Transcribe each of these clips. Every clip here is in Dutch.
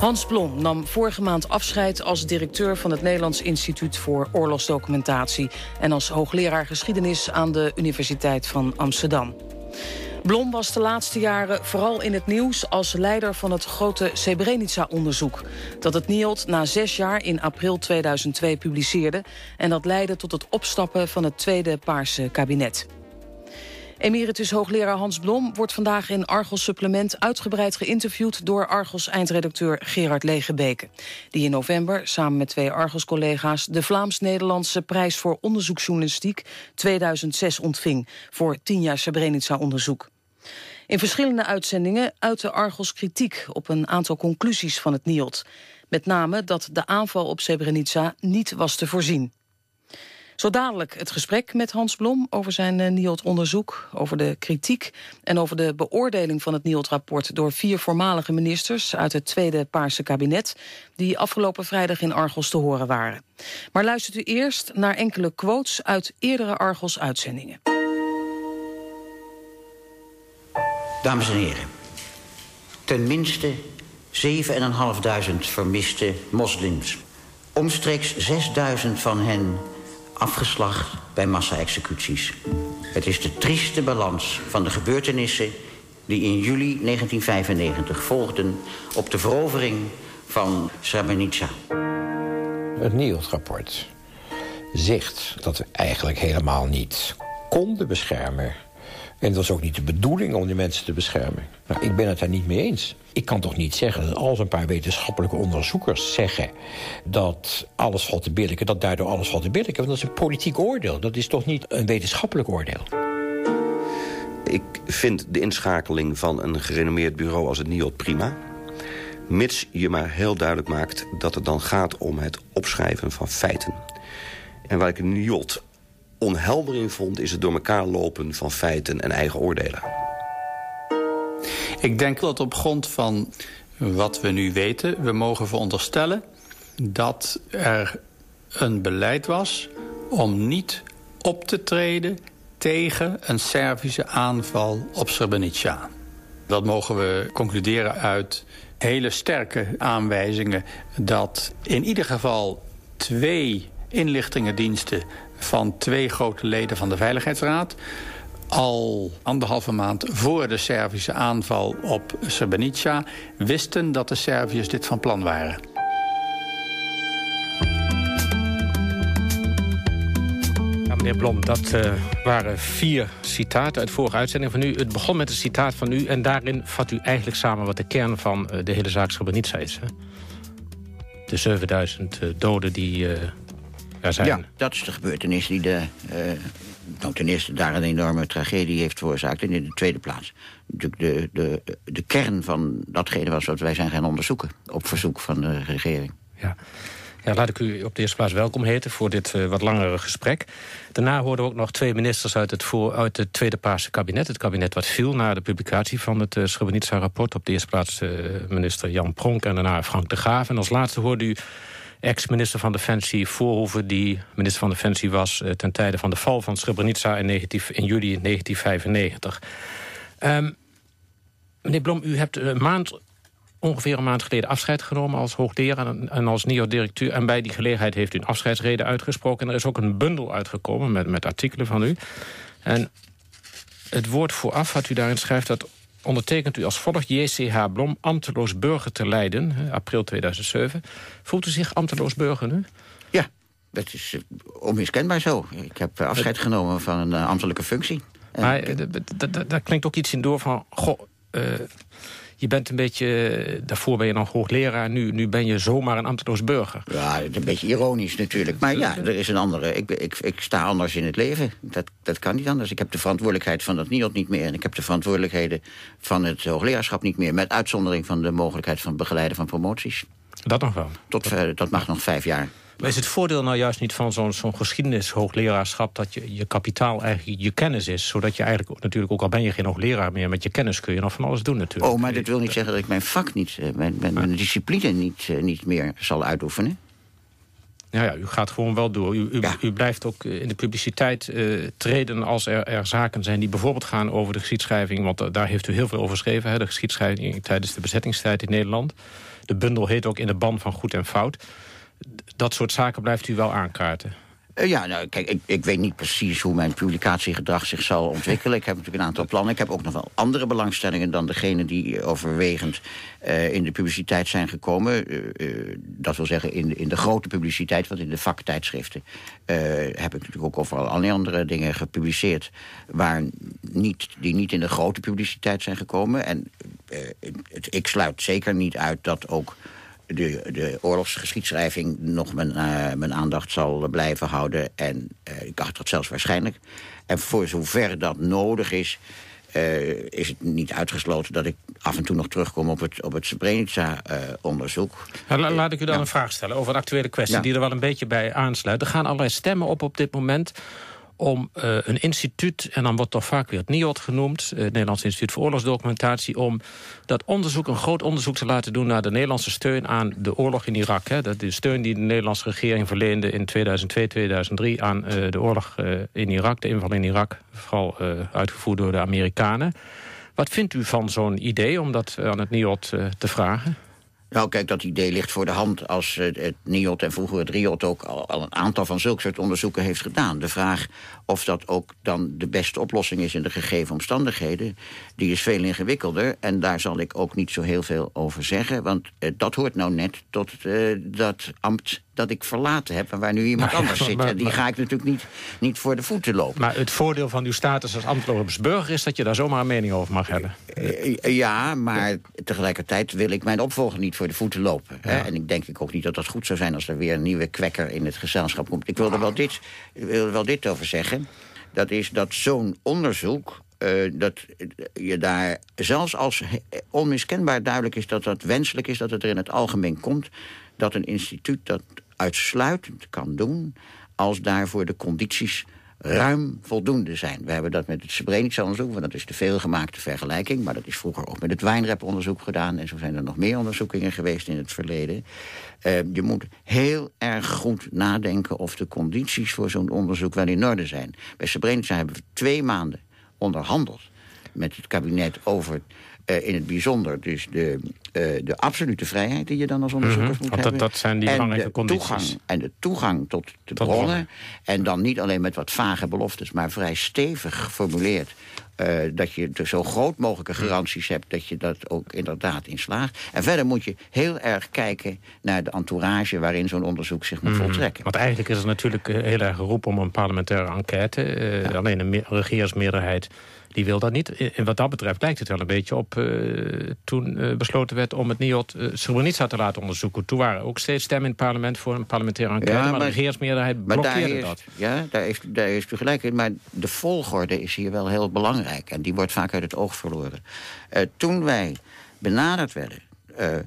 Hans Blom nam vorige maand afscheid als directeur van het Nederlands Instituut voor Oorlogsdocumentatie en als hoogleraar geschiedenis aan de Universiteit van Amsterdam. Blom was de laatste jaren vooral in het nieuws als leider van het grote Srebrenica-onderzoek. Dat het NIOD na zes jaar in april 2002 publiceerde en dat leidde tot het opstappen van het tweede Paarse kabinet. Emeritus hoogleraar Hans Blom wordt vandaag in Argos Supplement uitgebreid geïnterviewd door Argos eindredacteur Gerard Legebeke. Die in november samen met twee Argos-collega's de Vlaams-Nederlandse prijs voor onderzoeksjournalistiek 2006 ontving voor tien jaar Srebrenica-onderzoek. In verschillende uitzendingen uitte Argos kritiek op een aantal conclusies van het NIOD. Met name dat de aanval op Srebrenica niet was te voorzien. Zo dadelijk het gesprek met Hans Blom over zijn uh, NIOD-onderzoek... over de kritiek en over de beoordeling van het NIOD-rapport... door vier voormalige ministers uit het tweede Paarse kabinet... die afgelopen vrijdag in Argos te horen waren. Maar luistert u eerst naar enkele quotes uit eerdere Argos-uitzendingen. Dames en heren, ten minste 7.500 vermiste moslims. Omstreeks 6.000 van hen afgeslacht bij massa-executies. Het is de trieste balans van de gebeurtenissen... die in juli 1995 volgden op de verovering van Srebrenica. Het NIOD-rapport zegt dat we eigenlijk helemaal niet konden beschermen en het was ook niet de bedoeling om die mensen te beschermen. Ik ben het daar niet mee eens. Ik kan toch niet zeggen dat als een paar wetenschappelijke onderzoekers zeggen... dat alles valt te billiken, dat daardoor alles valt te billiken. Want dat is een politiek oordeel. Dat is toch niet een wetenschappelijk oordeel. Ik vind de inschakeling van een gerenommeerd bureau als het NIOD prima. Mits je maar heel duidelijk maakt dat het dan gaat om het opschrijven van feiten. En waar ik een NIOD onheldering vond... is het door elkaar lopen van feiten en eigen oordelen. Ik denk dat op grond van wat we nu weten... we mogen veronderstellen dat er een beleid was... om niet op te treden tegen een Servische aanval op Srebrenica. Dat mogen we concluderen uit hele sterke aanwijzingen... dat in ieder geval twee inlichtingendiensten van twee grote leden van de Veiligheidsraad al anderhalve maand voor de Servische aanval op Srebrenica... wisten dat de Serviërs dit van plan waren. Meneer Blom, dat uh, waren vier citaten uit vorige uitzending van u. Het begon met een citaat van u en daarin vat u eigenlijk samen... wat de kern van uh, de hele zaak Srebrenica is. Hè? De 7000 uh, eh, doden die ja, dat is de gebeurtenis die de, uh, nou, ten eerste daar een enorme tragedie heeft veroorzaakt. En in de tweede plaats natuurlijk de, de, de kern van datgene was wat wij zijn gaan onderzoeken. Op verzoek van de regering. Ja. Ja, laat ik u op de eerste plaats welkom heten voor dit uh, wat langere gesprek. Daarna hoorden we ook nog twee ministers uit het, voor, uit het Tweede Paarse kabinet. Het kabinet wat viel na de publicatie van het uh, Srebrenica-rapport. Op de eerste plaats uh, minister Jan Pronk en daarna Frank de Graaf. En als laatste hoorde u ex-minister van Defensie Voorhoeven... die minister van Defensie was uh, ten tijde van de val van Srebrenica in, 19, in juli 1995. Um, ehm, meneer Blom, u hebt een maand, ongeveer een maand geleden afscheid genomen... als hoogleraar en, als nieuw-directeur. En bij die gelegenheid heeft u een afscheidsrede uitgesproken. En er is ook een bundel uitgekomen met, met artikelen van u. En het woord vooraf wat u daarin schrijft... dat ondertekent u als volgt JCH Blom ambteloos burger te Leiden, april 2007. Voelt u zich ambteloos burger nu? Ja, dat is uh, onmiskenbaar zo. Ik heb afscheid genomen van een uh, ambtelijke functie. Maar daar klinkt ook iets in door van... Goh, uh, je bent een beetje, eh, daarvoor ben je nog hoogleraar... Nu, nu ben je zomaar een ambteloos burger. Ja, een beetje ironisch natuurlijk. Maar ja, er is een andere... Ik, ik, ik sta anders in het leven. Dat, dat kan niet anders. Ik heb de verantwoordelijkheid van dat NIOD niet meer... en ik heb de verantwoordelijkheden van het hoogleraarschap niet meer... met uitzondering van de mogelijkheid van het begeleiden van promoties. Dat nog wel? Tot, dat mag nog vijf jaar. Maar is het voordeel nou juist niet van zo'n zo'n geschiedenishoogleraarschap... dat je, je kapitaal eigenlijk je kennis is? Zodat je eigenlijk natuurlijk, ook al ben je geen hoogleraar meer... met je kennis kun je nog van alles doen natuurlijk. Oh, maar dit wil niet zeggen dat ik mijn vak niet... Eh, mijn, mijn, mijn discipline niet, eh, niet meer zal uitoefenen. Ja, ja, u gaat gewoon wel door. U, u, u blijft ook in de publiciteit uh, treden als er, er, zaken zijn... die bijvoorbeeld gaan over de geschiedschrijving. Want daar heeft u heel veel over geschreven. Hè, de geschiedschrijving tijdens de bezettingstijd in Nederland. De bundel heet ook In de ban van goed en fout. Dat soort zaken blijft u wel aankaarten. Eh, ja, nou, kijk, ik, ik, weet niet precies hoe mijn publicatiegedrag zich zal ontwikkelen. Ik heb natuurlijk een aantal plannen. Ik heb ook nog wel andere belangstellingen dan degene die overwegend uh, in de publiciteit zijn gekomen. Uh, dat wil zeggen in, in de grote publiciteit, want in de vaktijdschriften heb ik natuurlijk ook overal allerlei andere dingen gepubliceerd waar niet, die niet in de grote publiciteit zijn gekomen. En het, ik sluit zeker niet uit dat ook de, de oorlogsgeschiedschrijving nog mijn, uh, mijn aandacht zal blijven houden. En uh, ik dacht dat zelfs waarschijnlijk. En voor zover dat nodig is... Uh, is het niet uitgesloten dat ik af en toe nog terugkom op het, op het Srebrenica-onderzoek. laat ik u dan een vraag stellen over een actuele kwestie... die er wel een beetje bij aansluit. Er gaan allerlei stemmen op op dit moment om uh, een instituut, en dan wordt toch vaak weer het NIOD genoemd... Uh, het Nederlands Instituut voor Oorlogsdocumentatie... om dat onderzoek, een groot onderzoek te laten doen... naar de Nederlandse steun aan de oorlog in Irak. Hè. Dat de steun die de Nederlandse regering verleende in 2002, 2003... aan uh, de oorlog in Irak, de inval in Irak... vooral uitgevoerd door de Amerikanen. Wat vindt u van zo'n idee om dat aan het NIOD te vragen? Nou, kijk, dat idee ligt voor de hand als het, het NIOT en vroeger het RIOT ook al, al, een aantal van zulke soort onderzoeken heeft gedaan. De vraag of dat ook dan de beste oplossing is in de gegeven omstandigheden, die is veel ingewikkelder. En daar zal ik ook niet zo heel veel over zeggen, want eh, dat hoort nou net tot eh, dat ambt dat ik verlaten heb... en waar nu iemand anders zit. en die ga ik natuurlijk niet, niet voor de voeten lopen. Maar het voordeel van uw status als burger... is dat je daar zomaar een mening over mag hebben. Eh, ja, maar tegelijkertijd wil ik mijn opvolger niet voor de voeten lopen. Hè? En ik denk ik ook niet dat dat goed zou zijn... als er weer een nieuwe kwekker in het gezelschap komt. Ik wilde wel dit, wilde wel dit over zeggen. Dat is dat zo'n onderzoek... Uh, dat je daar, zelfs als onmiskenbaar duidelijk is dat dat wenselijk is... dat het er in het algemeen komt, dat een instituut dat uitsluitend kan doen... als daarvoor de condities ruim voldoende zijn. We hebben dat met het Srebrenica-onderzoek, want dat is de veelgemaakte vergelijking... maar dat is vroeger ook met het wijnrep-onderzoek gedaan... en zo zijn er nog meer onderzoekingen geweest in het verleden. Uh, je moet heel erg goed nadenken of de condities voor zo'n onderzoek wel in orde zijn. Bij Srebrenica hebben we twee maanden onderhandeld met het kabinet over uh, in het bijzonder dus de, uh, de absolute vrijheid die je dan als onderzoekers mm -hmm. moet Want hebben. Dat, dat zijn die belangrijke condities. Toegang, en de toegang tot de tot bronnen. bronnen. En dan niet alleen met wat vage beloftes, maar vrij stevig geformuleerd. Uh, dat je er zo groot mogelijke garanties hebt dat je dat ook inderdaad in slaagt. En verder moet je heel erg kijken naar de entourage waarin zo'n onderzoek zich moet mm. voltrekken. Want eigenlijk is er natuurlijk heel erg geroepen om een parlementaire enquête. Ja. Alleen een regeringsmeerderheid die wil dat niet. En wat dat betreft lijkt het wel een beetje op uh, toen uh, besloten werd om het NIOT uh, Srebrenica te laten onderzoeken. Toen waren ook steeds stemmen in het parlement voor een parlementaire enquête, ja, maar, maar, de regeringsmeerderheid blokkeerde dat. Ja, daar heeft, daar heeft u gelijk in. Maar de volgorde is hier wel heel belangrijk en die wordt vaak uit het oog verloren. toen wij benaderd werden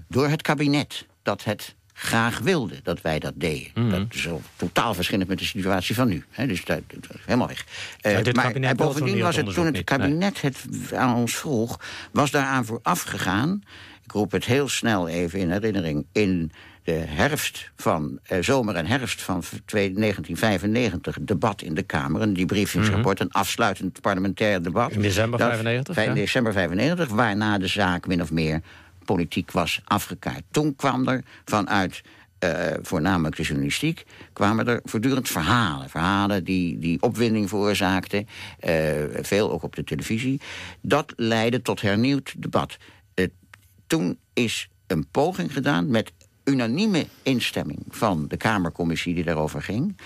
door het kabinet dat het graag wilde dat wij dat deden. Mm -hmm. Dat is al totaal verschillend met de situatie van nu. He, dus dat, dat helemaal weg. Uh, maar en bovendien was het toen het kabinet het aan ons vroeg... was daaraan vooraf gegaan... ik roep het heel snel even in herinnering... in de herfst van, eh, zomer en herfst van 1995... debat in de Kamer, een debriefingsrapport... Mm -hmm. een afsluitend parlementair debat. In december 95? In december 95, waarna de zaak min of meer politiek was afgekaart. Toen kwam er vanuit uh, voornamelijk de journalistiek, kwamen er voortdurend verhalen. Verhalen die, die opwinding veroorzaakten, uh, veel ook op de televisie. Dat leidde tot hernieuwd debat. Uh, toen is een poging gedaan met unanieme instemming van de Kamercommissie die daarover ging...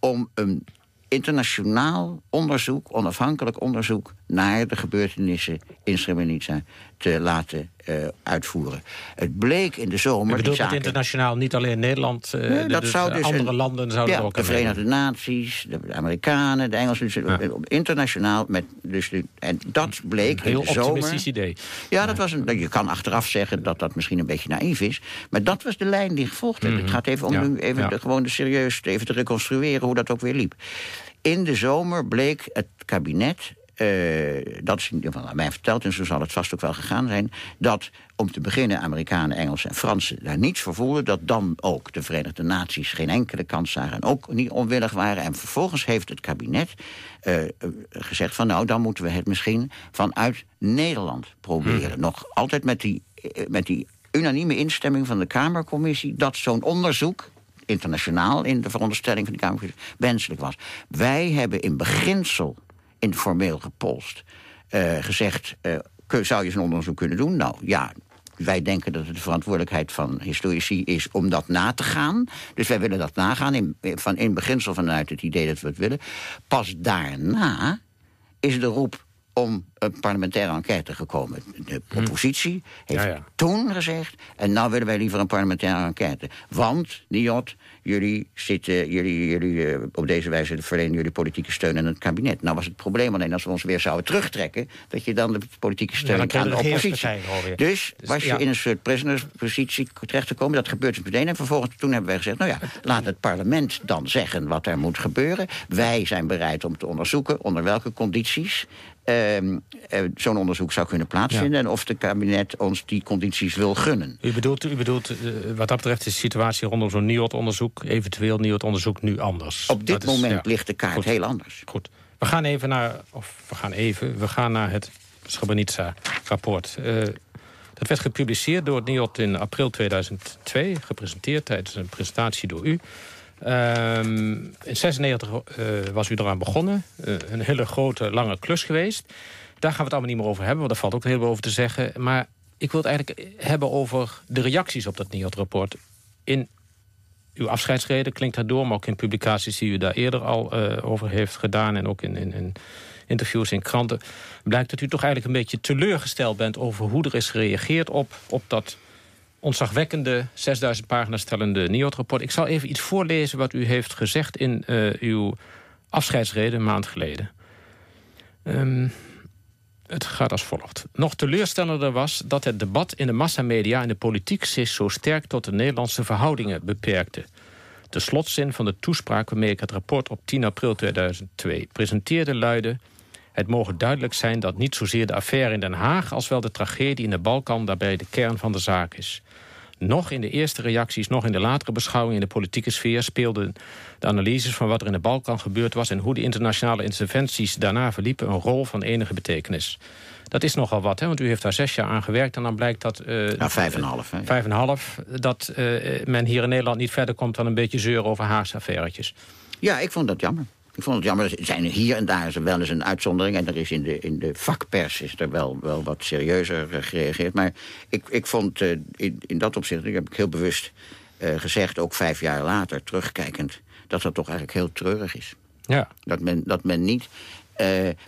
om een internationaal onderzoek, onafhankelijk onderzoek... naar de gebeurtenissen in Srebrenica te laten uh, uitvoeren. Het bleek in de zomer... Je bedoelt zaken... internationaal niet alleen Nederland, uh, nee, dat dus zou dus andere een, landen zouden ja, ook de Verenigde Naties, de Amerikanen, de Engelsen... Dus ja. internationaal, met, dus de, en dat bleek heel in de zomer... optimistisch idee. Ja, dat was een, je kan achteraf zeggen dat dat misschien een beetje naïef is... maar dat was de lijn die gevolgd werd. Mm -hmm. Het gaat even om ja. nu even de, gewoon de serieus even te reconstrueren hoe dat ook weer liep. In de zomer bleek het kabinet uh, dat is in ieder geval aan mij verteld... en zo zal het vast ook wel gegaan zijn... dat om te beginnen Amerikanen, Engelsen en Fransen daar niets voor voelden... dat dan ook de Verenigde Naties geen enkele kans zagen... en ook niet onwillig waren. En vervolgens heeft het kabinet uh, gezegd van... nou, dan moeten we het misschien vanuit Nederland proberen. Hmm. Nog altijd met die, met die unanieme instemming van de Kamercommissie... dat zo'n onderzoek internationaal in de veronderstelling van de Kamercommissie wenselijk was. Wij hebben in beginsel informeel gepolst uh, gezegd... Uh, zou je zo'n onderzoek kunnen doen? Nou ja, wij denken dat het de verantwoordelijkheid van historici is om dat na te gaan. Dus wij willen dat nagaan, in, van, in beginsel vanuit het idee dat we het willen. Pas daarna is de roep om een parlementaire enquête gekomen. De hm. oppositie heeft toen gezegd... en nou willen wij liever een parlementaire enquête. Want, Niot, jullie, zitten, jullie, jullie uh, op deze wijze verlenen jullie politieke steun aan het kabinet. Nou was het probleem alleen als we ons weer zouden terugtrekken... dat je dan de politieke steun ja, aan de, oppositie... Dus, dus was je in een soort prisonerspositie terecht te komen. Dat gebeurt dus meteen. En vervolgens toen hebben wij gezegd... nou ja, laat het parlement dan zeggen wat er moet gebeuren. Wij zijn bereid om te onderzoeken onder welke condities... Uh, zo'n onderzoek zou kunnen plaatsvinden... en of het kabinet ons die condities wil gunnen. U bedoelt, u bedoelt uh, wat dat betreft de situatie rondom zo'n NIOT-onderzoek... eventueel NIOT-onderzoek nu anders? Op dit moment ligt de kaart heel anders. Goed. We gaan even naar, of we gaan even, we gaan naar het Srebrenica-rapport. Uh, dat werd gepubliceerd door het NIOT in april 2002, gepresenteerd tijdens een presentatie door u... Um, in 96 uh, eh, was u eraan begonnen. Uh, een hele grote, lange klus geweest. Daar gaan we het allemaal niet meer over hebben, want daar valt ook heel veel over te zeggen. Maar ik wil het eigenlijk hebben over de reacties op dat NIOT-rapport. In uw afscheidsreden klinkt dat door, maar ook in publicaties die u daar eerder al uh, over heeft gedaan... en ook in, in, in, interviews in kranten... blijkt dat u toch eigenlijk een beetje teleurgesteld bent... over hoe er is gereageerd op, op dat ontzagwekkende 6000 pagina's stellende NIOT-rapport. Ik zal even iets voorlezen wat u heeft gezegd in uh, uw afscheidsreden een maand geleden. Um, het gaat als volgt. Nog teleurstellender was dat het debat in de massamedia en de politiek zich zo sterk tot de Nederlandse verhoudingen beperkte. De slotzin van de toespraak waarmee ik het rapport op 10 april 2002 presenteerde luidde... Het mogen duidelijk zijn dat niet zozeer de affaire in Den Haag... als wel de tragedie in de Balkan daarbij de kern van de zaak is. Nog in de eerste reacties, nog in de latere beschouwing in de politieke sfeer... speelden de analyses van wat er in de Balkan gebeurd was... en hoe de internationale interventies daarna verliepen... een rol van enige betekenis. Dat is nogal wat, hè? want u heeft daar zes jaar aan gewerkt... en dan blijkt dat... Uh, ja, vijf en half. Vijf en half, dat uh, men hier in Nederland niet verder komt... dan een beetje zeuren over Haagse affairetjes. Ja, ik vond dat jammer. Ik vond het jammer, er zijn hier en daar wel eens een uitzondering... en er is in de, in de vakpers is er wel, wel wat serieuzer eh, gereageerd. Maar ik, ik vond uh, in, in dat opzicht, ik heb ik heel bewust uh, gezegd... ook vijf jaar later, terugkijkend, dat dat toch eigenlijk heel treurig is. Ja. Dat, men, dat men niet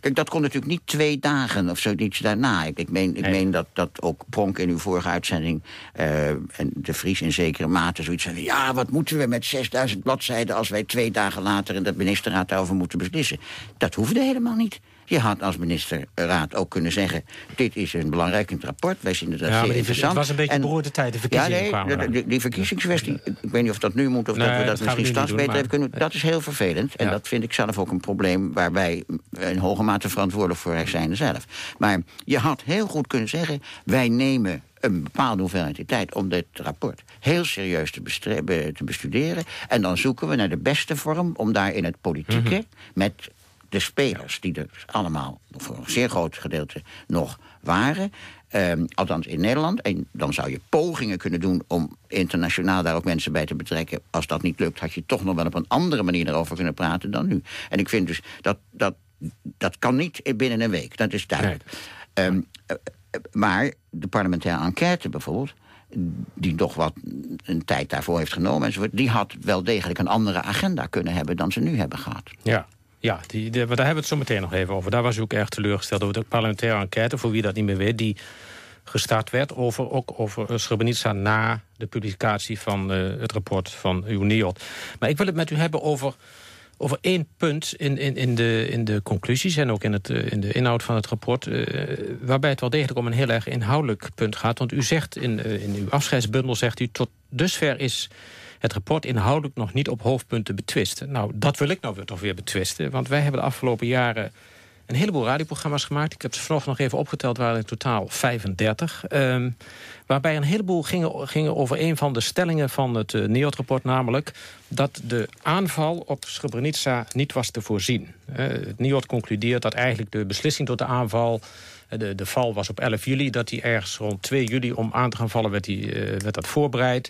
kijk, dat kon natuurlijk niet twee dagen of zoiets daarna. Ik, ik, meen, ik meen dat, dat ook Pronk in uw vorige uitzending... Uh, en de Vries in zekere mate zoiets van... ja, wat moeten we met 6000 bladzijden... als wij twee dagen later in de ministerraad daarover moeten beslissen? Dat hoefde helemaal niet. Je had als ministerraad ook kunnen zeggen... dit is een belangrijk rapport, wij zien het ja, zeer interessant. Het was een beetje beroerde tijd, de verkiezingen ja, nee, die, die, verkiezingskwestie, ik weet niet of dat nu moet... of dat we dat, misschien straks beter hebben kunnen... dat is heel vervelend. En dat vind ik zelf ook een probleem... waar wij in hoge mate verantwoordelijk voor zijn zelf. Maar je had heel goed kunnen zeggen... wij nemen een bepaalde hoeveelheid tijd om dit rapport heel serieus te, te, bestuderen. En dan zoeken we naar de beste vorm om daar in het politieke... Mhm. met de spelers, die er allemaal voor een zeer groot gedeelte nog waren... Um, althans in Nederland. En dan zou je pogingen kunnen doen om internationaal daar ook mensen bij te betrekken. Als dat niet lukt, had je toch nog wel op een andere manier erover kunnen praten dan nu. En ik vind dus dat dat, dat kan niet binnen een week. Dat is duidelijk. Ehm, eh, maar de parlementaire enquête bijvoorbeeld die toch wat een tijd daarvoor heeft genomen enzovoort... die had wel degelijk een andere agenda kunnen hebben dan ze nu hebben gehad. Ja, ja, die, daar hebben we het zo meteen nog even over. Daar was u ook erg teleurgesteld over de parlementaire enquête... voor wie dat niet meer weet, die gestart werd over, ook over Srebrenica... na de publicatie van uh, het rapport van UNIOT. Maar ik wil het met u hebben over, over één punt in, in, in, de, in de conclusies... en ook in, het, uh, in de inhoud van het rapport... Waarbij het wel degelijk om een heel erg inhoudelijk punt gaat. Want u zegt in, in uw afscheidsbundel, zegt u... tot dusver is het rapport inhoudelijk nog niet op hoofdpunten betwisten. Nou, dat wil ik nou weer toch weer betwisten. Want wij hebben de afgelopen jaren een heleboel radioprogramma's gemaakt. Ik heb ze vanochtend nog even opgeteld, waren in totaal 35. Ehm, waarbij een heleboel gingen, gingen over een van de stellingen van het uh, NIOD-rapport... namelijk dat de aanval op Srebrenica niet was te voorzien. Uh, het NIOD concludeert dat eigenlijk de beslissing tot de aanval... Eh, de, de val was op 11 juli, dat hij ergens rond 2 juli... om aan te gaan vallen werd, die, werd dat voorbereid.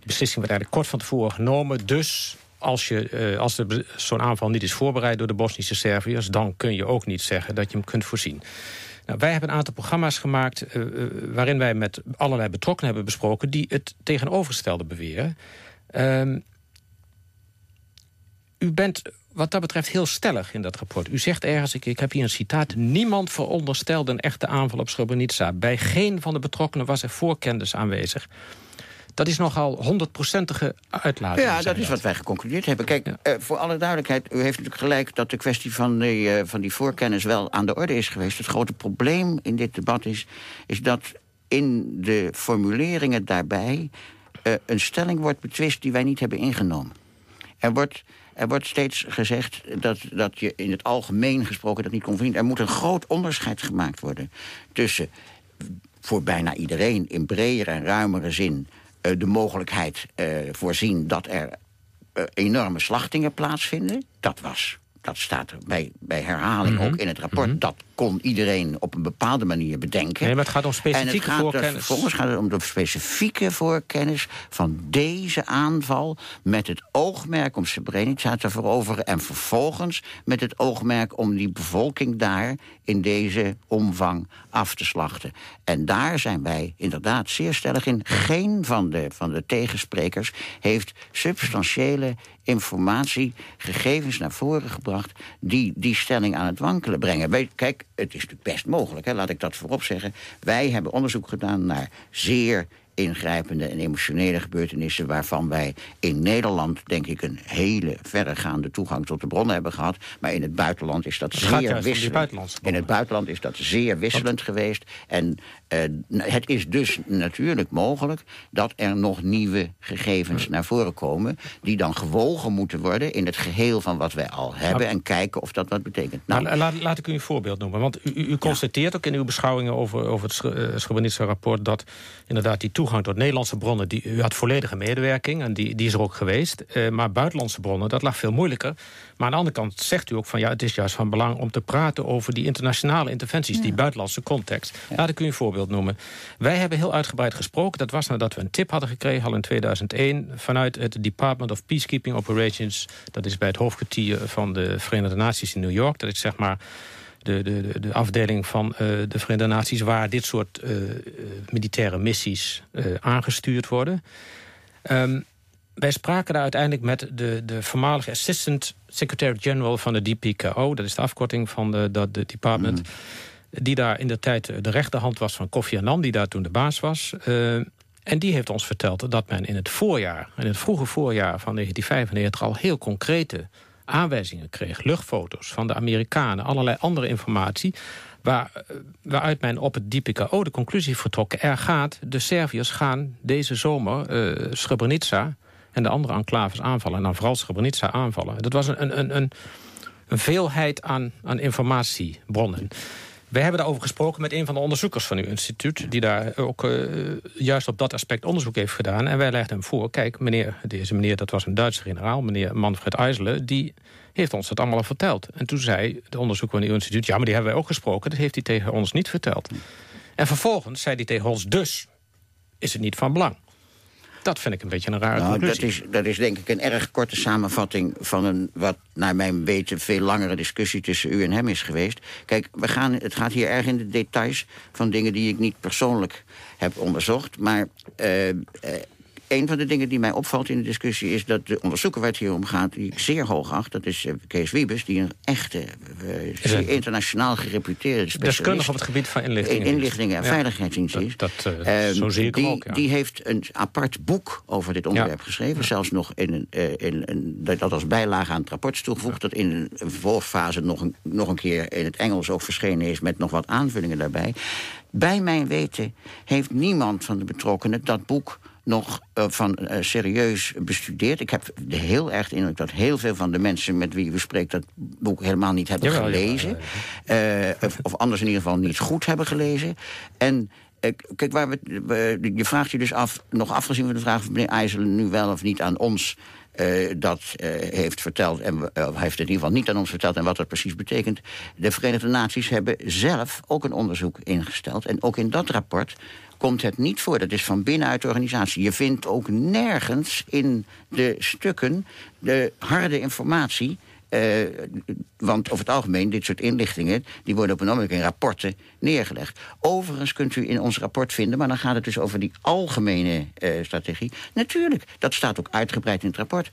De beslissing werd eigenlijk kort van tevoren genomen. Dus als, je, uh, als zo'n aanval niet is voorbereid door de Bosnische Serviërs... dan kun je ook niet zeggen dat je hem kunt voorzien. Nou, wij hebben een aantal programma's gemaakt... Waarin wij met allerlei betrokkenen hebben besproken... die het tegenovergestelde beweren. Uh, u bent wat dat betreft heel stellig in dat rapport. U zegt ergens, ik, ik heb hier een citaat... niemand veronderstelde een echte aanval op Srebrenica. Bij geen van de betrokkenen was er voorkennis aanwezig. Dat is nogal honderdprocentige uitlating. Ja, dat is wat wij geconcludeerd hebben. Kijk, uh, voor alle duidelijkheid, u heeft natuurlijk gelijk... dat de kwestie van, die, uh, van die voorkennis wel aan de orde is geweest. Het grote probleem in dit debat is, is dat in de formuleringen daarbij... Uh, een stelling wordt betwist die wij niet hebben ingenomen. Er wordt... Er wordt steeds gezegd dat, dat je in het algemeen gesproken dat niet kon verdienen. Er moet een groot onderscheid gemaakt worden tussen voor bijna iedereen in bredere en ruimere zin eh, de mogelijkheid uh, voorzien dat er uh, enorme slachtingen plaatsvinden. Dat was dat staat er bij, bij herhaling mm -hmm. ook in het rapport. Mm -hmm. Dat kon iedereen op een bepaalde manier bedenken. Nee, maar het gaat om specifieke en voorkennis. vervolgens gaat het om de specifieke voorkennis van deze aanval... met het oogmerk om Srebrenica te veroveren... en vervolgens met het oogmerk om die bevolking daar... in deze omvang af te slachten. En daar zijn wij inderdaad zeer stellig in. Geen van de, van de tegensprekers heeft substantiële informatie, gegevens naar voren gebracht... die die stelling aan het wankelen brengen. Wij, kijk, het is natuurlijk best mogelijk, hè, laat ik dat voorop zeggen. Wij hebben onderzoek gedaan naar zeer ingrijpende en emotionele gebeurtenissen... waarvan wij in Nederland, denk ik, een hele verregaande toegang tot de bronnen hebben gehad. Maar in het buitenland is dat zeer wisselend. In het buitenland is dat zeer wisselend geweest. En uh, het is dus natuurlijk mogelijk dat er nog nieuwe gegevens naar voren komen... die dan gewogen moeten worden in het geheel van wat wij al hebben... en kijken of dat wat betekent. Nou, nou, laat, laat ik u een voorbeeld noemen. Want u, u constateert ook in uw beschouwingen over, over het uh, Srebrenica-rapport... dat inderdaad die toegang tot Nederlandse bronnen... Die, u had volledige medewerking en die, die is er ook geweest. Uh, maar buitenlandse bronnen, dat lag veel moeilijker. Maar aan de andere kant zegt u ook van... ja, het is juist van belang om te praten over die internationale interventies... Ja. die buitenlandse context. Ja. Laat ik u een voorbeeld noemen. Wij hebben heel uitgebreid gesproken. Dat was nadat we een tip hadden gekregen, al in 2001... vanuit het Department of Peacekeeping Operations. Dat is bij het hoofdkwartier van de Verenigde Naties in New York. Dat is zeg maar de, de, de afdeling van uh, de Verenigde Naties... waar dit soort uh, militaire missies aangestuurd worden. Um, wij spraken daar uiteindelijk met de, de voormalige Assistant Secretary-General van de DPKO. Dat is de afkorting van de, dat de department. Mm. Die daar in de tijd de rechterhand was van Kofi Annan, die daar toen de baas was. Uh, en die heeft ons verteld dat men in het voorjaar, in het vroege voorjaar van 1995... al heel concrete aanwijzingen kreeg. Luchtfoto's van de Amerikanen, allerlei andere informatie... Waar, waaruit men op het DPKO de conclusie vertrokken... er gaat, de Serviërs gaan deze zomer uh, Srebrenica en de andere enclaves aanvallen. En dan vooral Srebrenica aanvallen. Dat was een, een, een, een veelheid aan, aan informatiebronnen. Wij hebben daarover gesproken met een van de onderzoekers van uw instituut... die daar ook uh, juist op dat aspect onderzoek heeft gedaan. En wij legden hem voor, kijk, meneer, deze meneer, dat was een Duitse generaal... meneer Manfred Eisele, die heeft ons dat allemaal verteld. En toen zei de onderzoeker van uw instituut... ja, maar die hebben wij ook gesproken, dat heeft hij tegen ons niet verteld. En vervolgens zei hij tegen ons, dus is het niet van belang. Dat vind ik een beetje een rare nou, conclusie. Dat is, dat is denk ik een erg korte samenvatting van een, wat naar mijn weten, veel langere discussie tussen u en hem is geweest. Kijk, we gaan, het gaat hier erg in de details van dingen die ik niet persoonlijk heb onderzocht. Maar uh, uh, een van de dingen die mij opvalt in de discussie... is dat de onderzoeker waar het hier om gaat, die ik zeer hoog acht... dat is uh, Kees Wiebes, die een echte, uh, internationaal gereputeerde specialist... Deskundig op het gebied van inlichtingen. Inlichtingen en ja. veiligheidsdienst is. Dat, dat uh, zo zie ik die, ook, ja. die heeft een apart boek over dit onderwerp ja. geschreven. Zelfs nog in een, in een, dat als bijlage aan het rapport is toegevoegd... dat in een vervolgfase nog een, nog een keer in het Engels ook verschenen is... met nog wat aanvullingen daarbij. Bij mijn weten heeft niemand van de betrokkenen dat boek nog van serieus bestudeerd. Ik heb heel erg de indruk dat heel veel van de mensen met wie we spreken... dat boek helemaal niet hebben gelezen. of, of, anders in ieder geval niet goed hebben gelezen. En kijk, waar we, je vraagt je dus af, nog afgezien van de vraag... of meneer IJsselen nu wel of niet aan ons uh, dat uh, heeft verteld, en uh, heeft het in ieder geval niet aan ons verteld... en wat dat precies betekent. De Verenigde Naties hebben zelf ook een onderzoek ingesteld. En ook in dat rapport komt het niet voor. Dat is van binnenuit de organisatie. Je vindt ook nergens in de stukken de harde informatie uh, want over het algemeen, dit soort inlichtingen... die worden op een moment in rapporten neergelegd. Overigens kunt u in ons rapport vinden... maar dan gaat het dus over die algemene uh, strategie. Natuurlijk, dat staat ook uitgebreid in het rapport.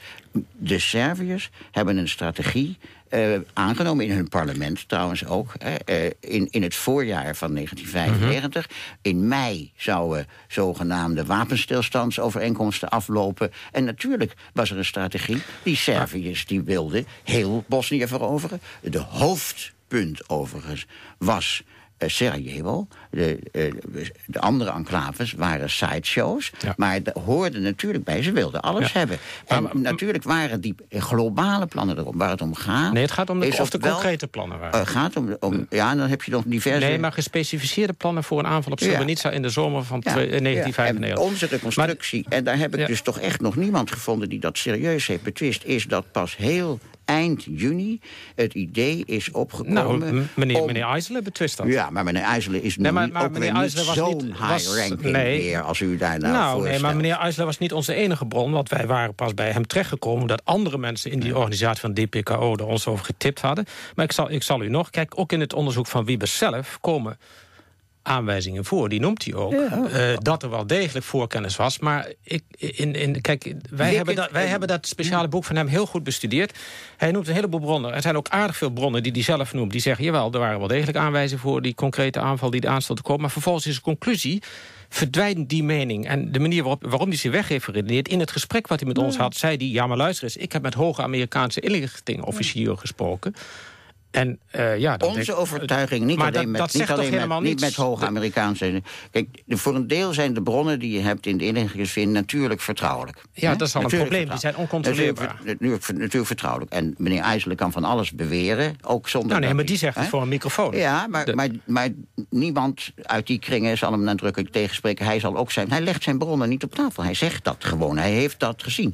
De Serviërs hebben een strategie uh, aangenomen in hun parlement trouwens ook. Uh, in, in het voorjaar van 1995. Mhm. In mei zouden zogenaamde wapenstilstandsovereenkomsten aflopen. En natuurlijk was er een strategie. Die Serviërs die wilden heel Bosnië veroveren. De hoofdpunt overigens was uh, Sarajevo. De, uh, de andere enclaves waren sideshows. Ja. Maar de, hoorden natuurlijk bij, ze wilden alles ja. hebben. En maar, natuurlijk waren die globale plannen erop. Waar het om gaat... Nee, het gaat om de, of de concrete plannen waren. Het uh, gaat om, om... Ja, dan heb je nog diverse... Nee, maar gespecificeerde plannen voor een aanval op Srebrenica... in de zomer van ja. 1995. En onze reconstructie, maar, en daar heb ik dus toch echt nog niemand gevonden... die dat serieus heeft betwist... is dat pas heel eind juni het idee is opgekomen... Nou, meneer, om... meneer betwist dat. Ja, maar meneer IJsselen is nee, maar, maar meneer niet zo'n high-ranking nee, meer... als u daar nou, nou nee, maar meneer IJsselen was niet onze enige bron... want wij waren pas bij hem terechtgekomen... dat andere mensen in die organisatie van DPKO er ons over getipt hadden. Maar ik zal, ik zal u nog... Kijk, ook in het onderzoek van Wiebes zelf komen aanwijzingen voor. Die noemt hij ook. Uh, dat er wel degelijk voorkennis was. Maar ik, in, in, kijk, wij, hebben dat, wij hebben dat speciale boek van hem heel goed bestudeerd. Hij noemt een heleboel bronnen. Er zijn ook aardig veel bronnen die hij zelf noemt. Die zeggen, jawel, er waren wel degelijk aanwijzingen voor... die concrete aanval die de aanstel te komen. Maar vervolgens is de conclusie verdwijnt die mening. En de manier waarop, waarom hij zich weg heeft geredeneerd... in het gesprek wat hij met ons had, zei hij... ja, maar luister eens, ik heb met hoge Amerikaanse inlichtingofficieren gesproken... En, uh, ja, Onze denk, overtuiging, niet alleen, met, niet, alleen met, niet met hoge Amerikaanse... Kijk, voor een deel zijn de bronnen die je hebt in de inlichtingenszin natuurlijk vertrouwelijk. Ja, dat is al een probleem, die zijn oncontroleerbaar. Natuurlijk, natuurlijk, vertrouwelijk. En meneer IJsselen kan van alles beweren, ook zonder... Nou nee, maar die zegt het voor een microfoon. Ja, maar, maar, maar niemand uit die kringen zal hem nadrukkelijk tegenspreken. Hij zal ook zijn... Hij legt zijn bronnen niet op tafel. Hij zegt dat gewoon. Hij heeft dat gezien.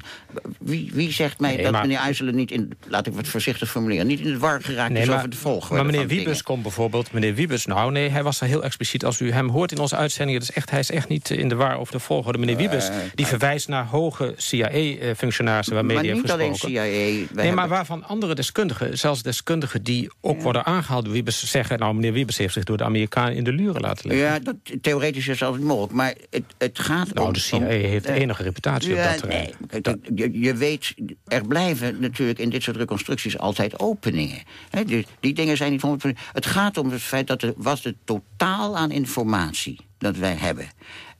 Wie, wie zegt mij nee, dat maar, meneer IJsselen niet in... Laat ik het voorzichtig formuleren. Niet in het war geraakt nee, is over de volgorde Maar meneer Wiebes komt bijvoorbeeld... Meneer Wiebes, nou nee, hij was er heel expliciet. Als u hem hoort in onze uitzendingen... Dus echt, hij is echt niet in de war over de volgorde. Meneer Wiebes, uh, die verwijst naar hoge CIA-functionarissen... waarmee hij heeft gesproken. Maar niet alleen CIA. Nee, maar waarvan andere deskundigen, zelfs deskundigen... die ook worden aangehaald door Wiebes, zeggen... nou, meneer Wiebes heeft zich door de Amerikanen in de luren laten leggen. Ja, dat, theoretisch is dat mogelijk. Maar het, het gaat nou, om... de CIA heeft de enige reputatie ja, op dat terrein. Nee, dat, je, je, weet, er blijven natuurlijk in dit soort reconstructies altijd openingen. He, die, die dingen zijn niet 100%. Het gaat om het feit dat er was het totaal aan informatie dat wij hebben.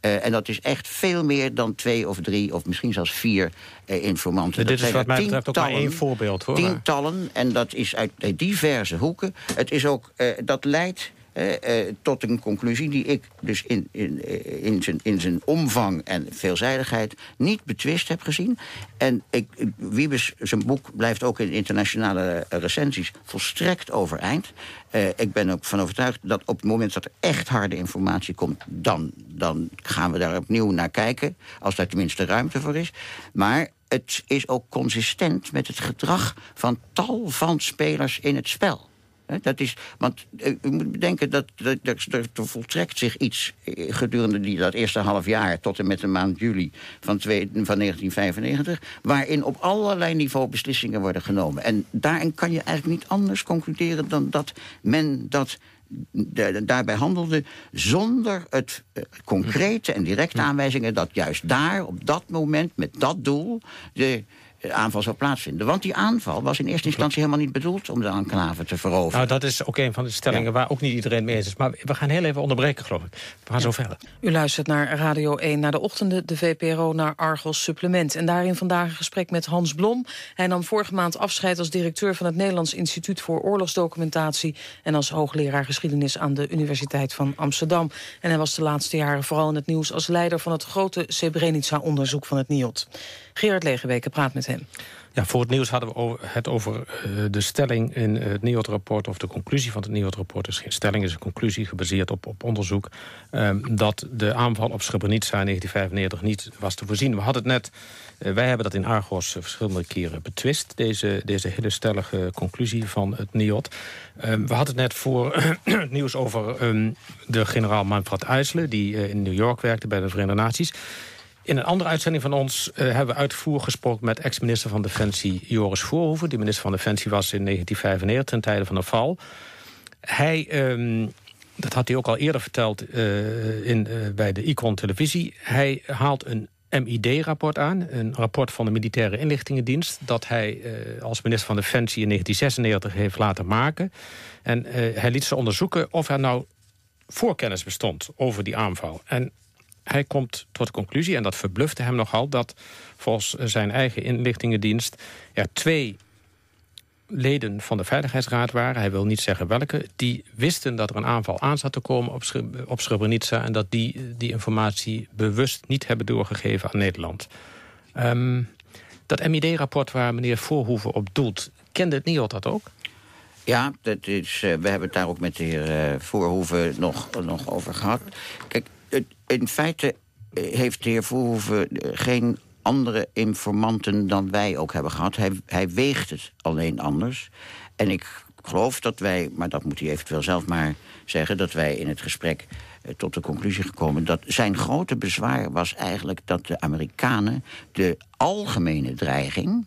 Uh, en dat is echt veel meer dan twee of drie of misschien zelfs vier uh, informanten. Dit is wat mij betreft ook maar één voorbeeld. hoor. Tientallen, en dat is uit diverse hoeken. Het is ook, uh, dat leidt uh, tot een conclusie die ik dus in, in, eh, in, zijn, in zijn omvang en veelzijdigheid niet betwist heb gezien. En ik, Wiebes, zijn boek blijft ook in internationale recensies volstrekt overeind. Uh, ik ben ook van overtuigd dat op het moment dat er echt harde informatie komt... dan, dan gaan we daar opnieuw naar kijken, als daar tenminste ruimte voor is. Maar het is ook consistent met het gedrag van tal van spelers in het spel. Dat is, want uh, u moet bedenken dat, dat, dat, dat, er voltrekt zich iets eh, gedurende die, dat eerste half jaar... tot en met de maand juli van, twee, van 1995... waarin op allerlei niveau beslissingen worden genomen. En daarin kan je eigenlijk niet anders concluderen... dan dat men dat daarbij handelde zonder het uh, concrete en directe aanwijzingen... dat juist daar, op dat moment, met dat doel... de aanval zou plaatsvinden. Want die aanval was in eerste instantie helemaal niet bedoeld... om de enclave te veroveren. Nou, dat is ook een van de stellingen waar ook niet iedereen mee eens is. Maar we gaan heel even onderbreken, geloof ik. We gaan zo verder. U luistert naar Radio 1 naar de ochtenden, de VPRO naar Argos Supplement. En daarin vandaag een gesprek met Hans Blom. Hij nam vorige maand afscheid als directeur van het Nederlands Instituut voor Oorlogsdocumentatie... en als hoogleraar geschiedenis aan de Universiteit van Amsterdam. En hij was de laatste jaren vooral in het nieuws als leider van het grote Srebrenica-onderzoek van het NIOD. Gerard Legenweken praat met hem. Ja, voor het nieuws hadden we het over uh, de stelling in het NIOD-rapport... of de conclusie van het NIOD-rapport. is geen stelling, is een conclusie gebaseerd op, op onderzoek... Um, dat de aanval op Srebrenica in 1995 niet was te voorzien. We hadden het net, uh, wij hebben dat in Argos verschillende keren betwist... deze, deze hele stellige conclusie van het NIOD. Um, we hadden het net voor het nieuws over um, de generaal Manfred Eisler... die in New York werkte bij de Verenigde Naties... In een andere uitzending van ons uh, hebben we uitvoerig gesproken... met ex-minister van Defensie Joris Voorhoeven. Die minister van Defensie was in 1995 ten tijde van de val. Hij, um, dat had hij ook al eerder verteld uh, in, uh, bij de Icon televisie... hij haalt een MID-rapport aan, een rapport van de Militaire Inlichtingendienst... dat hij als minister van Defensie in 1996 heeft laten maken. En hij liet ze onderzoeken of er nou voorkennis bestond over die aanval. En hij komt tot de conclusie, en dat verblufte hem nogal... dat volgens zijn eigen inlichtingendienst er twee leden van de Veiligheidsraad waren... hij wil niet zeggen welke... die wisten dat er een aanval aan zat te komen op, op Srebrenica... en dat die die informatie bewust niet hebben doorgegeven aan Nederland. Um, dat MID-rapport waar meneer Voorhoeven op doelt... kende het NIOD dat ook? Ja, dat is, uh, we hebben het daar ook met de heer uh, Voorhoeven nog, nog over gehad. Kijk, in feite eh, heeft de heer Voorhoeven geen andere informanten dan wij ook hebben gehad. Hij, hij weegt het alleen anders. En ik geloof dat wij, maar dat moet hij eventueel zelf maar zeggen... dat wij in het gesprek eh, tot de conclusie gekomen... dat zijn grote bezwaar was eigenlijk dat de Amerikanen... de algemene dreiging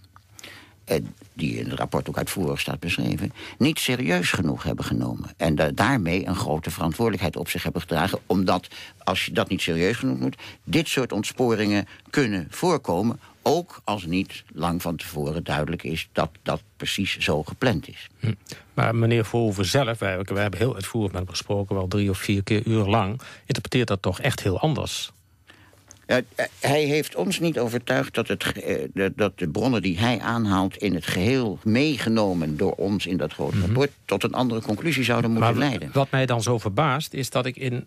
die in het rapport ook uitvoerig staat beschreven... niet serieus genoeg hebben genomen. En da daarmee een grote verantwoordelijkheid op zich hebben gedragen... omdat, als je dat niet serieus genoeg moet... dit soort ontsporingen kunnen voorkomen... ook als niet lang van tevoren duidelijk is dat dat precies zo gepland is. Hm. Maar meneer Verhoeven zelf, wij hebben heel uitvoerig met hem gesproken... wel drie of vier keer uur lang, interpreteert dat toch echt heel anders... Uh, hij heeft ons niet overtuigd dat, het, uh, dat de bronnen die hij aanhaalt... in het geheel meegenomen door ons in dat grote mm -hmm. rapport... tot een andere conclusie zouden moeten maar leiden. Wat mij dan zo verbaast is dat ik in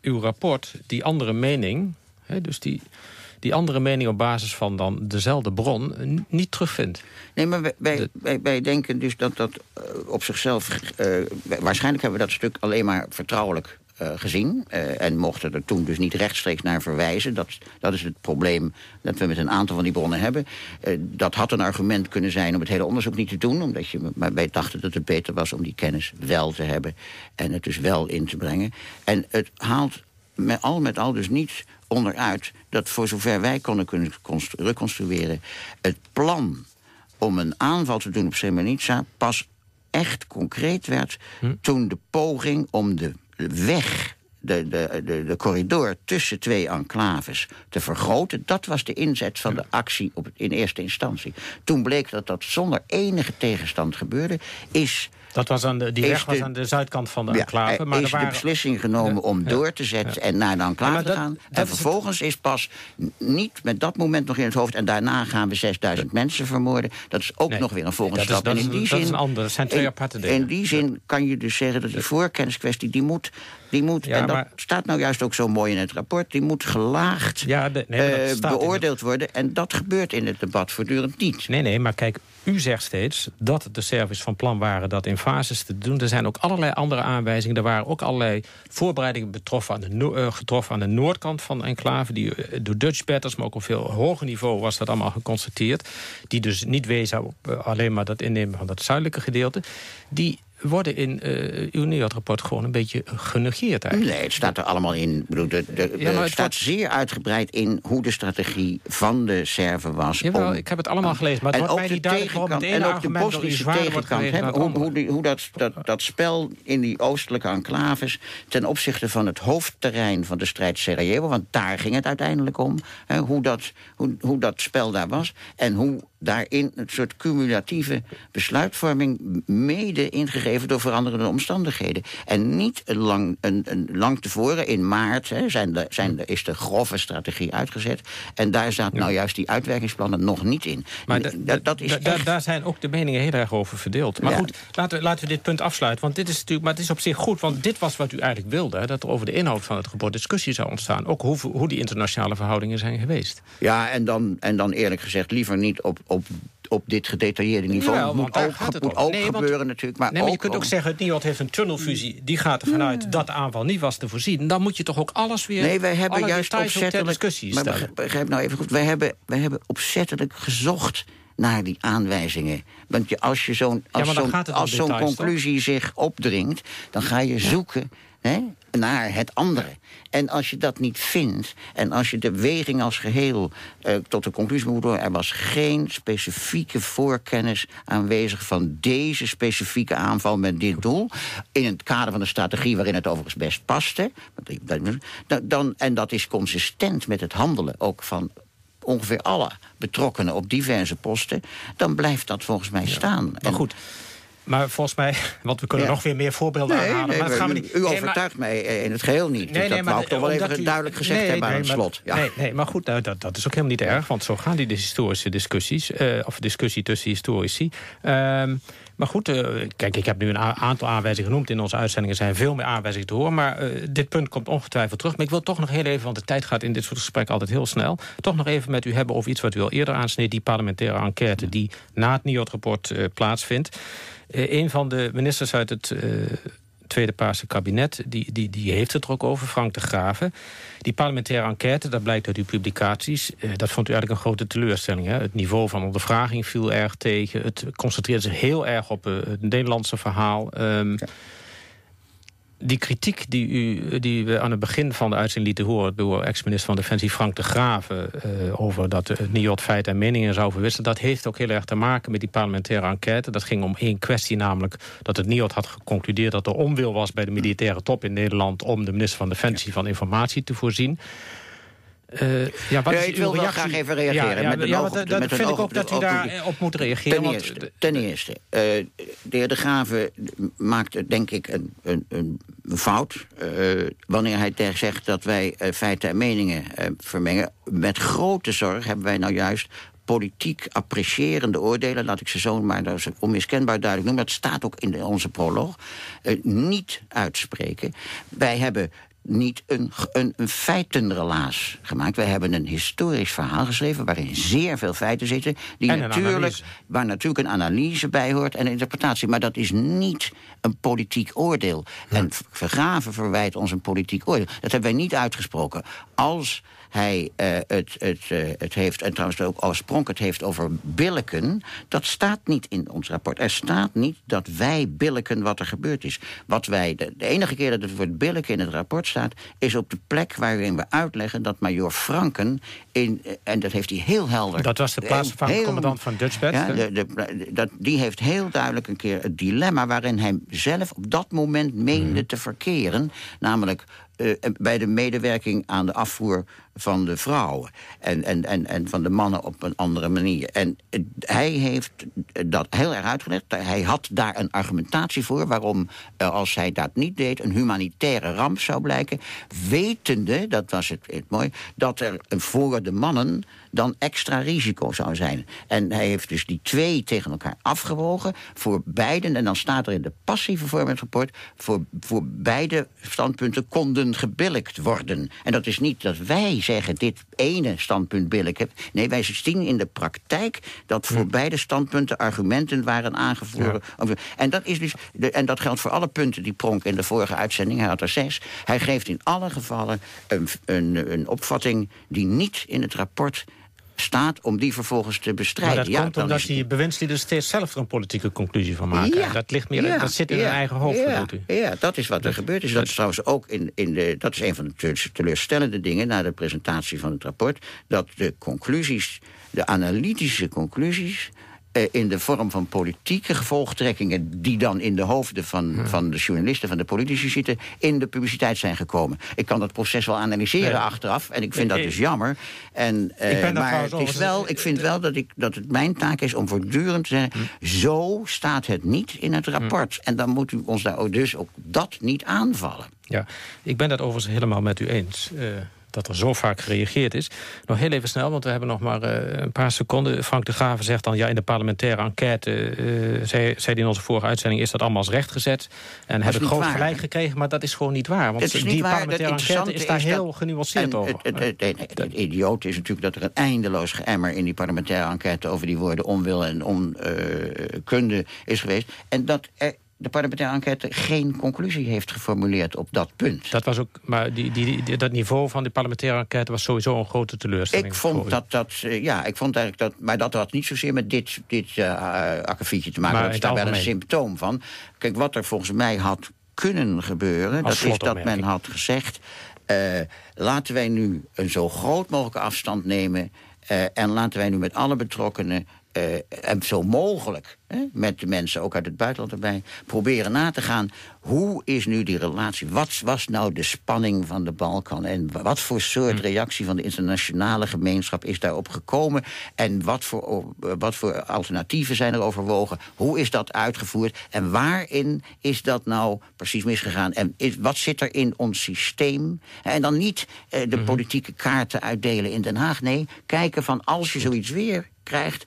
uw rapport die andere mening... Hè, dus die, die andere mening op basis van dan dezelfde bron niet terugvind. Nee, maar wij, wij, de... wij, wij denken dus dat dat uh, op zichzelf... waarschijnlijk hebben we dat stuk alleen maar vertrouwelijk uh, gezien. Uh, en mochten er toen dus niet rechtstreeks naar verwijzen. Dat, dat is het probleem dat we met een aantal van die bronnen hebben. Uh, dat had een argument kunnen zijn om het hele onderzoek niet te doen. Omdat je, maar wij dachten dat het beter was om die kennis wel te hebben. En het dus wel in te brengen. En het haalt met al met al dus niet onderuit... dat voor zover wij konden kunnen reconstrueren... het plan om een aanval te doen op Srebrenica... pas echt concreet werd hm. toen de poging om de weg, de, de, de, de corridor tussen twee enclaves te vergroten... dat was de inzet van de actie op, in eerste instantie. Toen bleek dat dat zonder enige tegenstand gebeurde... is dat was aan de, die weg was aan de zuidkant van de enclave. Ja, maar is er waren... de beslissing genomen om door te zetten en naar de enclave te gaan. En vervolgens is pas niet met dat moment nog in het hoofd... en daarna gaan we 6000 mensen vermoorden. Dat is ook nee, nog weer een volgende stap. en in die zin, dat is een ander, dat zijn twee aparte dingen. In die zin kan je dus zeggen dat die voorkenniskwestie... die moet, die moet en dat maar... staat nou juist ook zo mooi in het rapport... die moet gelaagd de, nee, uh, beoordeeld worden. En dat gebeurt in het debat voortdurend niet. Nee, nee, maar kijk, u zegt steeds dat de service van plan waren dat in fases te doen. Er zijn ook allerlei andere aanwijzingen. Er waren ook allerlei voorbereidingen betroffen aan de, uh, getroffen aan de noordkant van de enclave. Die, uh, door Dutch batters, maar ook op veel hoger niveau was dat allemaal geconstateerd. Die dus niet wezen op uh, alleen maar dat innemen van dat zuidelijke gedeelte. Die worden in uh, uw NEOD-rapport gewoon een beetje genegeerd eigenlijk. Nee, het staat er allemaal in. Bedoel, de, de, ja, het staat zeer uitgebreid in hoe de strategie van de Serven was. Jawel, ik heb het allemaal gelezen, maar het wordt mij niet duidelijk waarom het ene En ook de Bosnische tegenkant, he, hoe, hoe, hoe dat, dat, dat spel in die oostelijke enclaves... ten opzichte van het hoofdterrein van de strijd Sarajevo... want daar ging het uiteindelijk om, he, hoe, dat, hoe, hoe dat spel daar was... en hoe daarin een soort cumulatieve besluitvorming... mede ingegeven door veranderende omstandigheden. En niet lang, een, een, lang tevoren, in maart, hè, zijn de, zijn de, is de grove strategie uitgezet. En daar staat nou juist die uitwerkingsplannen nog niet in. Maar dat is daar zijn ook de meningen heel erg over verdeeld. Maar goed, laten we, laten we dit punt afsluiten. Want dit is natuurlijk, maar het is op zich goed, want dit was wat u eigenlijk wilde. Hè, dat er over de inhoud van het rapport discussie zou ontstaan. Ook hoe, hoe die internationale verhoudingen zijn geweest. Ja, en dan, en dan eerlijk gezegd liever niet op, op op dit gedetailleerde niveau. Het moet ook, het moet ook gebeuren natuurlijk. Maar, nee, maar je kunt ook zeggen, het NIOD heeft een tunnelfusie. Die gaat ervan uit dat de aanval niet was te voorzien. Dan moet je toch ook alles weer... Nee, wij hebben juist opzettelijk... maar begrijp nou even goed. Wij hebben, wij hebben opzettelijk gezocht naar die aanwijzingen. Want je, als je zo'n als zo'n conclusie zich opdringt... dan ga je zoeken hè, naar het andere. En als je dat niet vindt, en als je de weging als geheel uh, tot de conclusie moet doen... er was geen specifieke voorkennis aanwezig van deze specifieke aanval met dit doel... in het kader van de strategie waarin het overigens best paste... Dan, en dat is consistent met het handelen ook van ongeveer alle betrokkenen op diverse posten... dan blijft dat volgens mij staan. maar goed... Maar volgens mij, want we kunnen nog weer meer voorbeelden aanhalen. Nee, maar gaan we niet. U overtuigt mij in het geheel niet. Nee, dus dat wou ik toch wel even duidelijk gezegd hebben aan het slot. Ja. Nee, nee, maar goed, nou, dat, dat is ook helemaal niet erg. Want zo gaan die historische discussies. Uh, of discussie tussen historici. Um, maar goed, uh, kijk, ik heb nu een aantal aanwijzingen genoemd. In onze uitzendingen zijn veel meer aanwijzingen te horen. Maar uh, dit punt komt ongetwijfeld terug. Maar ik wil toch nog heel even, want de tijd gaat in dit soort gesprekken altijd heel snel... toch nog even met u hebben over iets wat u al eerder aansneed... die parlementaire enquête die na het NIOD-rapport uh, plaatsvindt. Uh, een van de ministers uit het Tweede Paarse kabinet, die, die, die heeft het er ook over, Frank de Graven. Die parlementaire enquête, dat blijkt uit uw publicaties... Eh, dat vond u eigenlijk een grote teleurstelling. Hè? Het niveau van ondervraging viel erg tegen. Het concentreerde zich heel erg op het Nederlandse verhaal. Ja die kritiek die, u, die we aan het begin van de uitzending lieten horen... door ex-minister van Defensie Frank de Graven... Uh, over dat het NIOD feit en meningen zou verwisselen... dat heeft ook heel erg te maken met die parlementaire enquête. Dat ging om één kwestie, namelijk dat het NIOD had geconcludeerd... dat er onwil was bij de militaire top in Nederland... om de minister van Defensie van informatie te voorzien. Uh, ja, wat ja, ik wil wel graag even reageren. Ja, met ja oog, dat, dat vind ik ook dat u daarop op moet reageren. Ten eerste, want, ten eerste uh, de heer De Graven maakt denk ik een, een, een fout... Uh, wanneer hij zegt dat wij feiten en meningen vermengen. Met grote zorg hebben wij nou juist politiek apprecierende oordelen... laat ik ze zo maar dat is onmiskenbaar duidelijk noemen... dat staat ook in onze proloog, niet uitspreken. Wij hebben niet een, een, een feitenrelaas gemaakt. Wij hebben een historisch verhaal geschreven... waarin zeer veel feiten zitten... Die natuurlijk, waar natuurlijk een analyse bij hoort en een interpretatie. Maar dat is niet een politiek oordeel. En Vergraven verwijt ons een politiek oordeel. Dat hebben wij niet uitgesproken. Als hij uh, het, het, uh, het heeft, en trouwens ook oorspronkelijk het heeft over billiken... dat staat niet in ons rapport. Er staat niet dat wij billiken wat er gebeurd is. Wat wij, de, de enige keer dat het woord billiken in het rapport staat... is op de plek waarin we uitleggen dat major Franken... In, eh, en dat heeft hij heel helder... Dat was de plaatsvervangend commandant van Dutchbed? Ja, de, de, dat, die heeft heel duidelijk een keer het dilemma... waarin hij zelf op dat moment meende mhm. te verkeren. Namelijk uh, bij de medewerking aan de afvoer van de vrouwen. En, en, en, en van de mannen op een andere manier. En hij heeft dat heel erg uitgelegd. Hij had daar een argumentatie voor... waarom, uh, als hij dat niet deed, een humanitaire ramp zou blijken. Wetende, dat was het, het mooi... dat er voor de mannen dan extra risico zou zijn. En hij heeft dus die twee tegen elkaar afgewogen voor beiden. En dan staat er in de passieve vorm het rapport... voor, voor beide standpunten konden gebillikt worden. En dat is niet dat wij zeggen dit ene standpunt billig heb. Nee, wij zien in de praktijk dat voor hm. beide standpunten argumenten waren aangevoerd. En dat, is dus, en dat geldt voor alle punten die Pronk in de vorige uitzending, hij had er zes. Hij geeft in alle gevallen een, een, een opvatting die niet in het rapport staat om die vervolgens te bestrijden. Maar dat ja, komt omdat die bewindslieden steeds zelf er een politieke conclusie van maken. Ja, Dat, ligt meer, ja, dat zit in hun eigen hoofd, ja, bedoelt u? Ja, dat is wat er gebeurd is. Dat is trouwens ook in, in de. Dat is een van de te- teleurstellende dingen na de presentatie van het rapport. Dat de conclusies, de analytische conclusies. Eh, in de vorm van politieke gevolgtrekkingen. die dan in de hoofden van, van de journalisten, van de politici zitten. in de publiciteit zijn gekomen. Ik kan dat proces wel analyseren Nee. achteraf. en ik vind dat dus jammer. En, eh, maar het is wel, ik vind wel dat, ik, dat het mijn taak is om voortdurend te zeggen... Hm. zo staat het niet in het rapport. En dan moet u ons daar dus ook dat niet aanvallen. Ja, ik ben dat overigens helemaal met u eens. eh, dat er zo vaak gereageerd is. Nog heel even snel, want we hebben nog maar eh, een paar seconden. Frank de Graven zegt dan, ja, in de parlementaire enquête... eh, zei, zei hij in onze vorige uitzending, is dat allemaal als recht gezet. En heb ik groot waar, gelijk gekregen, maar dat is gewoon niet waar. Want die niet waar. Het parlementaire enquête is daar heel dat- genuanceerd en over. Het, het, het, het, het idioot is natuurlijk dat er een eindeloos geëmmer... in die parlementaire enquête over die woorden onwil en onkunde is geweest. En dat er, de parlementaire enquête geen conclusie heeft geformuleerd op dat punt. Dat was ook, maar die, die, die- dat niveau van die parlementaire enquête was sowieso een grote teleurstelling. Ik vond dat dat, eh, ja, ik vond eigenlijk dat, maar dat had niet zozeer met dit, dit uh, te maken. Maar dat is daar wel een symptoom van. Kijk, wat er volgens mij had kunnen gebeuren, Als dat is dat men had gezegd. laten wij nu een zo groot mogelijke afstand nemen. en laten wij nu met alle betrokkenen. Eh, en zo mogelijk, hè, met de mensen ook uit het buitenland erbij, proberen na te gaan. Hoe is nu die relatie? Wat was nou de spanning van de Balkan? En wat voor soort reactie van de internationale gemeenschap is daarop gekomen? En wat voor, eh, wat voor alternatieven zijn er overwogen? Hoe is dat uitgevoerd? En waarin is dat nou precies misgegaan? En is, wat zit er in ons systeem? En dan niet eh, de politieke kaarten uitdelen in Den Haag. Nee, kijken van als je zoiets weer krijgt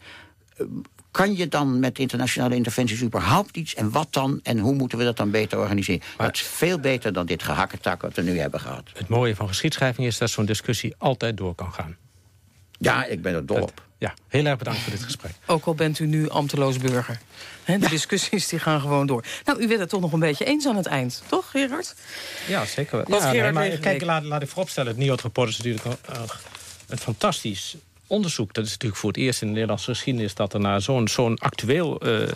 kan je dan met internationale interventies überhaupt iets? En wat dan? En hoe moeten we dat dan beter organiseren? dat is veel beter dan dit gehakketak wat we nu hebben gehad. Het mooie van geschiedschrijving is dat zo'n discussie altijd door kan gaan. Ja, ik ben er dol op. Ja, heel erg bedankt voor dit gesprek. Ook al bent u nu ambteloos burger. Hè, de discussies die gaan gewoon door. Nou, u werd het toch nog een beetje eens aan het eind, toch, Gerard? Ja, zeker. Wat Ja, Gerard maar kijk, laat, laat ik vooropstellen, het NIOD-rapport is natuurlijk een, een- een fantastisch onderzoek. Dat is natuurlijk voor het eerst in de Nederlandse geschiedenis... dat er naar zo'n zo'n actueel eh,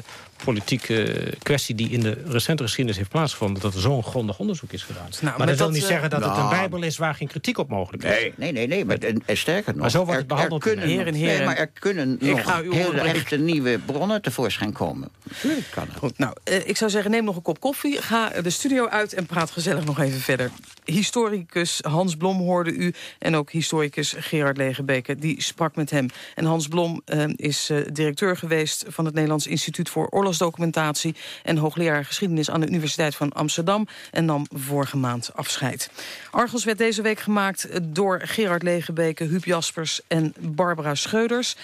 politieke kwestie... die in de recente geschiedenis heeft plaatsgevonden... dat er zo'n grondig onderzoek is gedaan. Nou, maar dat wil dat, niet eh, zeggen dat het een nou. bijbel is... waar geen kritiek op mogelijk is. Nee, nee, nee. nee maar, en, en sterker nog, Maar zo wordt er- het behandeld Er kunnen, Heren, nee, heren. maar er kunnen Ik nog ga u hele echte nieuwe bronnen tevoorschijn komen. Natuurlijk kan het. Goed, nou, eh, ik zou zeggen, neem nog een kop koffie. Ga de studio uit en praat gezellig nog even verder. Historicus Hans Blom hoorde u. En ook historicus Gerard Legebeke, die sprak met hem. En Hans Blom eh, is eh, directeur geweest van het Nederlands Instituut voor Oorlogsdocumentatie... en hoogleraar geschiedenis aan de Universiteit van Amsterdam... en nam vorige maand afscheid. Argos werd deze week gemaakt door Gerard Legebeke, Huub Jaspers en Barbara Scheuders.